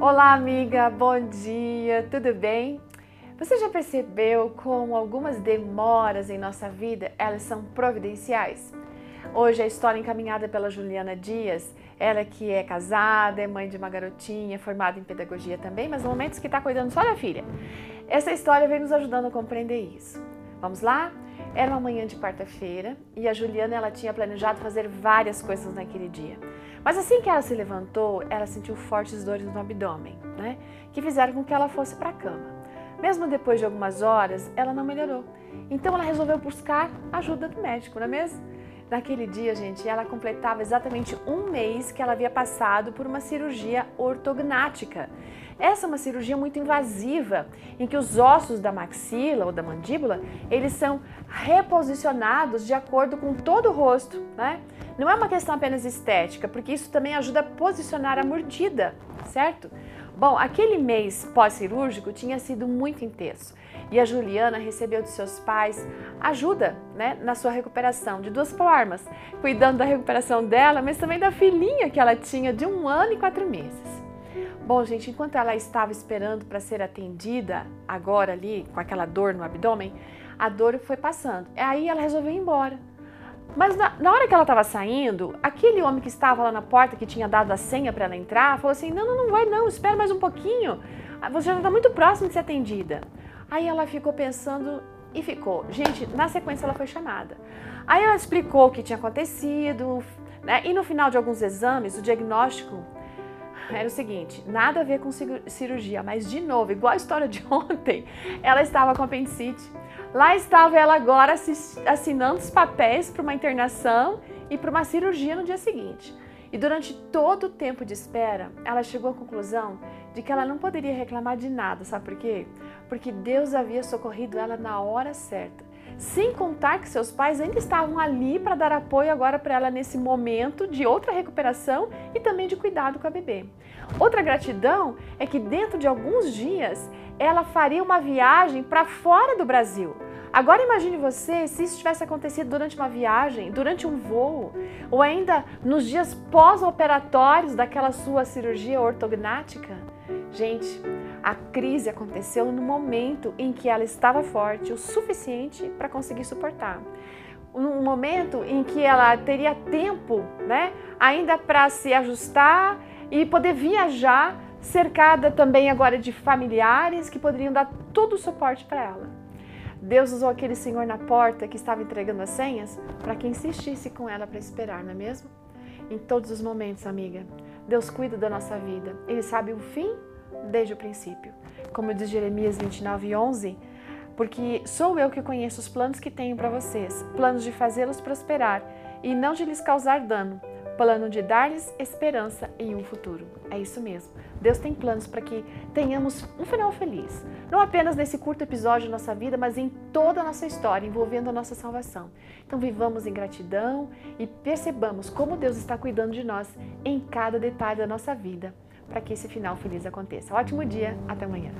Olá, amiga, bom dia, tudo bem? Você já percebeu como algumas demoras em nossa vida elas são providenciais? Hoje a história encaminhada pela Juliana Dias, ela que é casada, é mãe de uma garotinha, formada em pedagogia também, mas no momento que está cuidando só da filha. Essa história vem nos ajudando a compreender isso. Vamos lá? Era uma manhã de quarta-feira e a Juliana ela tinha planejado fazer várias coisas naquele dia. Mas assim que ela se levantou, ela sentiu fortes dores no abdômen, né? Que fizeram com que ela fosse para a cama. Mesmo depois de algumas horas, ela não melhorou. Então ela resolveu buscar ajuda do médico, não é mesmo? Naquele dia, gente, ela completava exatamente um mês que ela havia passado por uma cirurgia ortognática. Essa é uma cirurgia muito invasiva, em que os ossos da maxila ou da mandíbula, eles são reposicionados de acordo com todo o rosto, né? Não é uma questão apenas estética, porque isso também ajuda a posicionar a mordida, certo? Bom, aquele mês pós-cirúrgico tinha sido muito intenso e a Juliana recebeu de seus pais ajuda né, na sua recuperação de duas formas, cuidando da recuperação dela, mas também da filhinha que ela tinha de um ano e quatro meses. Bom, gente, enquanto ela estava esperando para ser atendida, agora ali com aquela dor no abdômen, a dor foi passando. Aí ela resolveu ir embora. Mas na, na hora que ela estava saindo, aquele homem que estava lá na porta, que tinha dado a senha para ela entrar, falou assim: Não, não, não vai não, espera mais um pouquinho. Ah, você já está muito próximo de ser atendida. Aí ela ficou pensando e ficou. Gente, na sequência ela foi chamada. Aí ela explicou o que tinha acontecido, né? E no final de alguns exames, o diagnóstico era o seguinte: nada a ver com cirurgia, mas de novo, igual a história de ontem, ela estava com apendicite. Lá estava ela agora assinando os papéis para uma internação e para uma cirurgia no dia seguinte. E durante todo o tempo de espera, ela chegou à conclusão de que ela não poderia reclamar de nada, sabe por quê? Porque Deus havia socorrido ela na hora certa. Sem contar que seus pais ainda estavam ali para dar apoio agora para ela nesse momento de outra recuperação e também de cuidado com a bebê. Outra gratidão é que dentro de alguns dias ela faria uma viagem para fora do Brasil. Agora imagine você se isso tivesse acontecido durante uma viagem, durante um voo, ou ainda nos dias pós-operatórios daquela sua cirurgia ortognática. Gente, a crise aconteceu no momento em que ela estava forte o suficiente para conseguir suportar. Um momento em que ela teria tempo, né, ainda para se ajustar e poder viajar, cercada também agora de familiares que poderiam dar todo o suporte para ela. Deus usou aquele senhor na porta que estava entregando as senhas para que insistisse com ela para esperar, não é mesmo? Em todos os momentos, amiga, Deus cuida da nossa vida. Ele sabe o fim desde o princípio. Como diz Jeremias 29, 11, porque sou eu que conheço os planos que tenho para vocês, planos de fazê-los prosperar e não de lhes causar dano, plano de dar-lhes esperança em um futuro. É isso mesmo. Deus tem planos para que tenhamos um final feliz. Não apenas nesse curto episódio da nossa vida, mas em toda a nossa história envolvendo a nossa salvação. Então vivamos em gratidão e percebamos como Deus está cuidando de nós em cada detalhe da nossa vida para que esse final feliz aconteça. Ótimo dia, até amanhã.